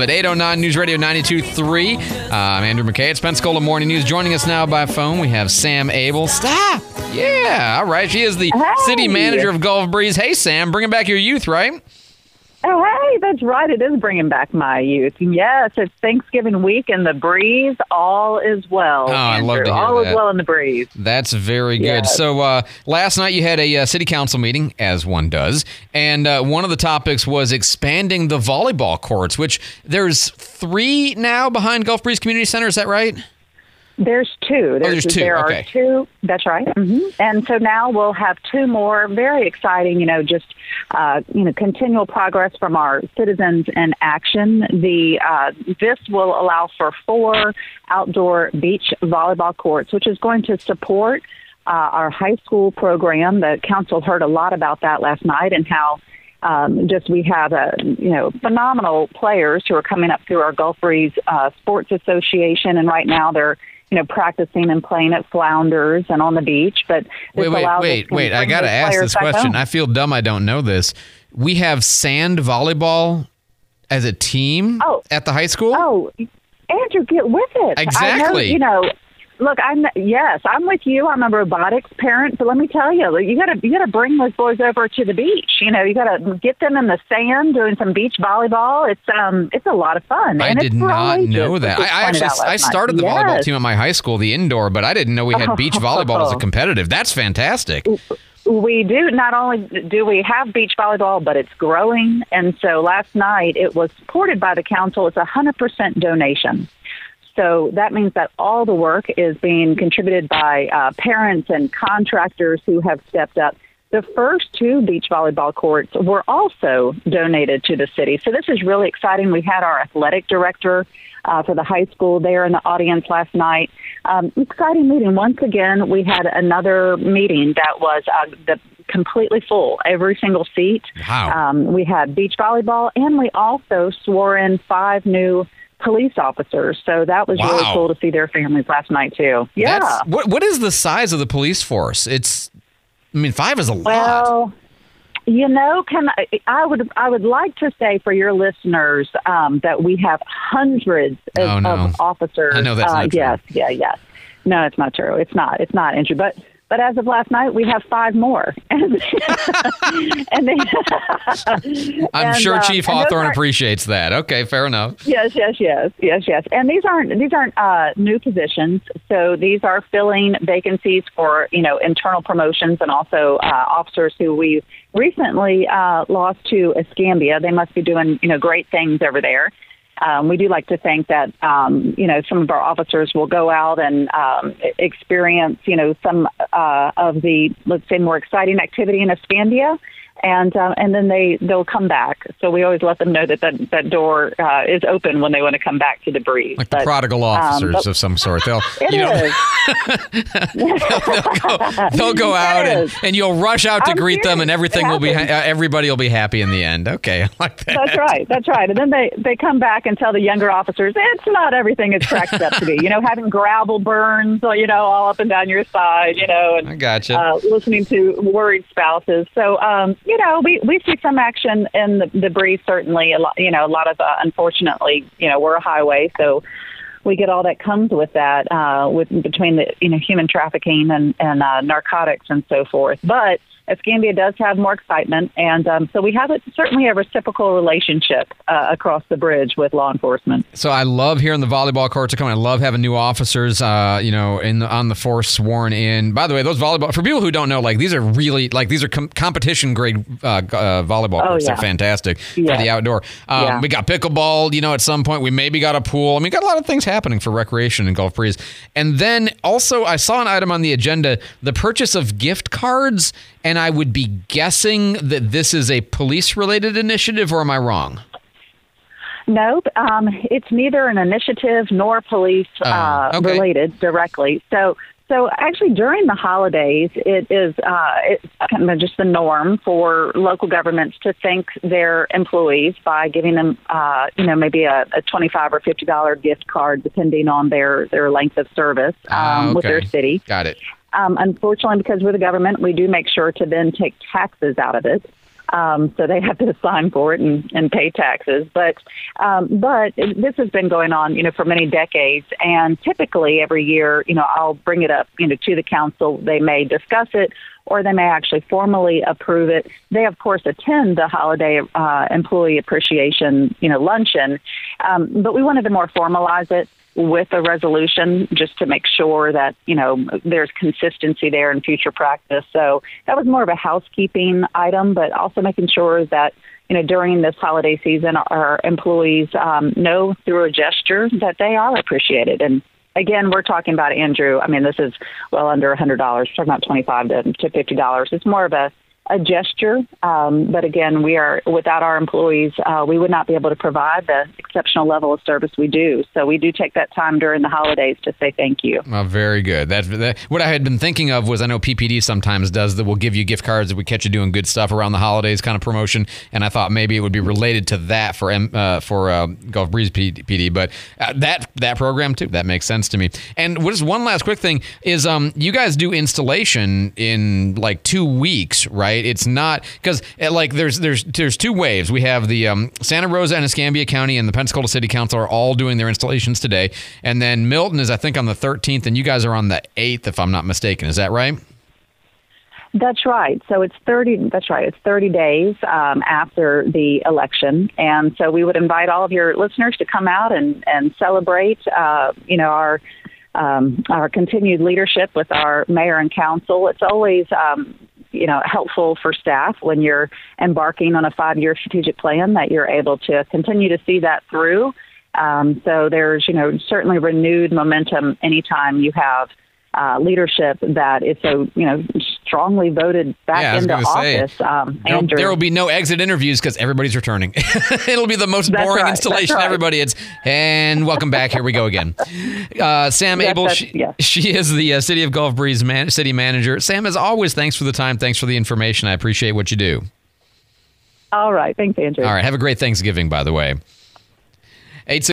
it. 809 News Radio 92.3. Uh, I'm Andrew McKay. It's Pensacola Morning News. Joining us now by phone, we have Sam Abell. Stop! Yeah, all right. She is the Hey. city manager of Gulf Breeze. Hey, Sam, bringing back your youth, right? Oh, hey, that's right. It is bringing back my youth. Yes, it's Thanksgiving week and the breeze. All is well. Oh, I love to hear All that. is well in the breeze. That's very good. Yes. So uh, last night you had a uh, city council meeting, as one does, and uh, one of the topics was expanding the volleyball courts, which there's three now behind Gulf Breeze Community Center. Is that right? There's two. Oh, there's two. There Okay. are two. That's right. hmm And so now we'll have two more. Very exciting. You know, just uh, you know, continual progress from our citizens in action. The uh, this will allow for four outdoor beach volleyball courts, which is going to support uh, our high school program. The council heard a lot about that last night and how um, just we have a you know phenomenal players who are coming up through our Gulf Breeze uh, Sports Association, and right now they're you know practicing and playing at Flounders and on the beach. But Wait, wait, wait, wait. I got to ask this question. home. I feel dumb I don't know this. We have sand volleyball as a team Oh. at the high school? Oh, Andrew, get with it. I know, Exactly. you know, look, I'm yes, I'm with you. I'm a robotics parent, but let me tell you, you got to you got to bring those boys over to the beach. You know, you got to get them in the sand doing some beach volleyball. It's um, it's a lot of fun. I and did it's for all not know that. I, I actually I started the volleyball team at my high school, the indoor, but I didn't know we had beach volleyball as a competitive. That's fantastic. We do not only do we have beach volleyball, but it's growing. And so last night it was supported by the council. It's a hundred percent donation. So that means that all the work is being contributed by uh, parents and contractors who have stepped up. The first two beach volleyball courts were also donated to the city. So this is really exciting. We had our athletic director uh, for the high school there in the audience last night. Um, exciting meeting. Once again, we had another meeting that was uh, the completely full, every single seat. Wow. Um, we had beach volleyball, and we also swore in five new police officers. So that was really cool to see their families last night too. Yeah. That's, what what is the size of the police force? It's I mean, five is a lot. Well, you know, can I, I would I would like to say for your listeners um, that we have hundreds of, Oh, no. of officers. I know that's uh, not true. Yes, yeah, yes. No, it's not true. It's not. It's not, Andrew. But but as of last night, we have five more. and they, I'm and, sure uh, Chief Hawthorne appreciates that. Okay, fair enough. Yes, yes, yes, yes, yes. And these aren't these aren't uh, new positions. So these are filling vacancies for you know internal promotions and also uh, officers who we recently uh, lost to Escambia. They must be doing you know great things over there. Um, we do like to think that um, you know some of our officers will go out and um, experience you know some uh, of the let's say more exciting activity in Escambia and uh, and then they they'll come back. So we always let them know that that, that door uh, is open when they want to come back to the breeze. Like the But, prodigal um, officers but- of some sort. They'll you know is. they'll go, they'll go out and, and you'll rush out to I'm greet them and everything will be ha- uh, everybody will be happy in the end. Okay, I like that. That's right. That's right. And then they they come back and tell the younger officers it's not everything it's cracked up to be. You know, having gravel burns, you know, all up and down your side. You know, and I gotcha. uh, listening to worried spouses. So, um, you know, we, we see some action in the, breeze, certainly. A lot, you know, a lot of, uh, unfortunately, you know, we're a highway, so we get all that comes with that, uh, with between the, you know, human trafficking and, and uh, narcotics and so forth. But Escambia does have more excitement, and um, so we have a, certainly a reciprocal relationship uh, across the bridge with law enforcement. So I love hearing the volleyball courts are coming. I love having new officers, uh, you know, in the, on the force sworn in. By the way, those volleyball for people who don't know, like these are really like these are com- competition grade uh, uh, volleyball Oh, courts. They're yeah. fantastic for the outdoor. Um, Yeah. We got pickleball. You know, at some point we maybe got a pool. I mean, got a lot of things happening for recreation in Gulf Breeze. And then also, I saw an item on the agenda: the purchase of gift cards. And I would be guessing that this is a police related initiative, or am I wrong? Nope. Um, it's neither an initiative nor police uh, Oh, okay. related directly. So, so actually, during the holidays, it is uh, it's kind of just the norm for local governments to thank their employees by giving them, uh, you know, maybe a, a twenty-five or fifty dollar gift card, depending on their their length of service um, Ah, with their city. Got it. Um, unfortunately, because we're the government, we do make sure to then take taxes out of it. Um, so they have to sign for it and, and pay taxes. But um, but this has been going on, you know, for many decades. And typically every year, you know, I'll bring it up, you know, to the council. They may discuss it or they may actually formally approve it. They, of course, attend the holiday uh, employee appreciation, you know, luncheon. Um, but we wanted to more formalize it with a resolution just to make sure that you know there's consistency there in future practice. So that was more of a housekeeping item, but also making sure that you know during this holiday season our employees um, know through a gesture that they are appreciated and. Again, we're talking about Andrew. I mean, this is well under a hundred dollars. Talking about twenty-five to, to fifty dollars. It's more of a a gesture. Um, but again, we are without our employees, uh, we would not be able to provide the exceptional level of service we do. So we do take that time during the holidays to say thank you. Well, very good. That, that what I had been thinking of was I know PPD sometimes does that. We'll give you gift cards if we catch you doing good stuff around the holidays, kind of promotion. And I thought maybe it would be related to that for uh, for uh, Gulf Breeze PD. But uh, that that program too, that makes sense to me. And just one last quick thing is, um, you guys do installation in like two weeks, right? Right? It's not because eh, like there's there's there's two waves. We have the um, Santa Rosa and Escambia County and the Pensacola City Council are all doing their installations today, and then Milton is I think on the 13th, and you guys are on the 8th, if I'm not mistaken. Is that right? That's right. So it's 30, that's right. It's 30 days um, after the election. And so we would invite all of your listeners to come out and, and celebrate, uh, you know, our, um, our continued leadership with our mayor and council. It's always, um, you know helpful for staff when you're embarking on a five year strategic plan that you're able to continue to see that through. Um, so there's you know certainly renewed momentum anytime you have uh, leadership that is so you know strongly voted back yeah, into office. Um, there, there, will be no exit interviews because everybody's returning. It'll be the most that's boring right, installation. Right. Everybody, it's and welcome back. Here we go again. Uh, Sam yes, Abell, she, yes. she, is the uh, City of Gulf Breeze man, city manager. Sam, as always, thanks for the time. Thanks for the information. I appreciate what you do. All right, thanks, Andrew. All right, have a great Thanksgiving, by the way. Eight